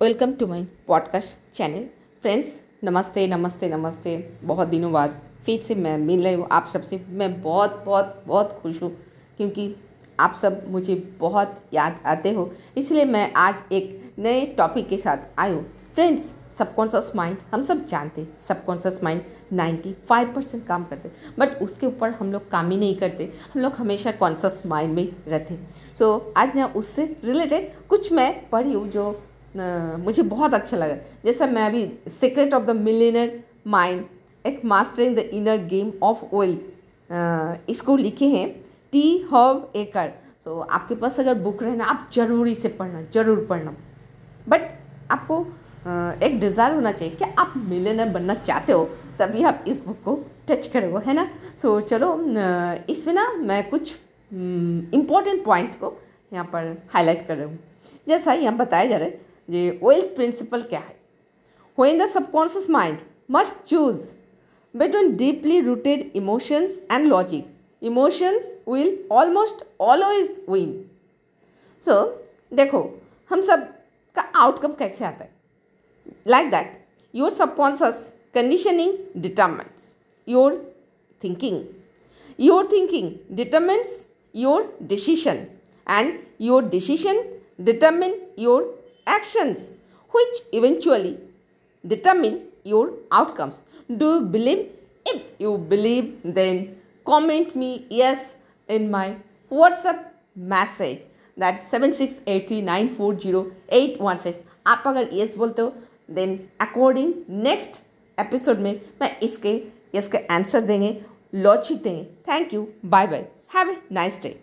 Welcome to my podcast channel friends नमस्ते नमस्ते नमस्ते। बहुत दिनों बाद फिर से मैं मिल रही हूँ आप सबसे। मैं बहुत बहुत बहुत खुश हूँ क्योंकि आप सब मुझे बहुत याद आते हो। इसलिए मैं आज एक नए टॉपिक के साथ आई हूँ। फ्रेंड्स सबकॉन्शस माइंड हम सब जानते सबकॉन्शस माइंड 95 परसेंट काम करते बट उसके ऊपर हम लोग काम ही नहीं करते। हम लोग हमेशा कॉन्शस माइंड में रहते सो so, आज मैं उससे रिलेटेड कुछ मैं पढ़ी हूँ जो मुझे बहुत अच्छा लगा। जैसा मैं अभी secret of the millionaire mind एक mastering the inner game of wealth इसको लिखे हैं टी हव एकर सो आपके पास अगर बुक रहना आप ज़रूर इसे पढ़ना ज़रूर पढ़ना। बट आपको एक डिज़ायर होना चाहिए कि आप मिलेनर बनना चाहते हो तभी आप इस बुक को टच करोगे है ना? सो so, चलो इसमें ना मैं कुछ इम्पोर्टेंट पॉइंट को यहाँ पर हाईलाइट कर रही हूँ। जैसा यहाँ बताया जा रहा है जे वेल्थ प्रिंसिपल क्या है? When the subconscious mind must choose between deeply rooted emotions and logic emotions will almost always win so देखो, हम सब का आउटकम कैसे आता है? Like that your subconscious conditioning determines your thinking your thinking determines your decision and your decision determine your actions which eventually determine your outcomes do you believe if you believe then comment me yes in my whatsapp message that 7683940816 आप अगर yes बोलते हो then according next episode में मैं इसके इसके answer देंगे logic देंगे thank you bye bye have a nice day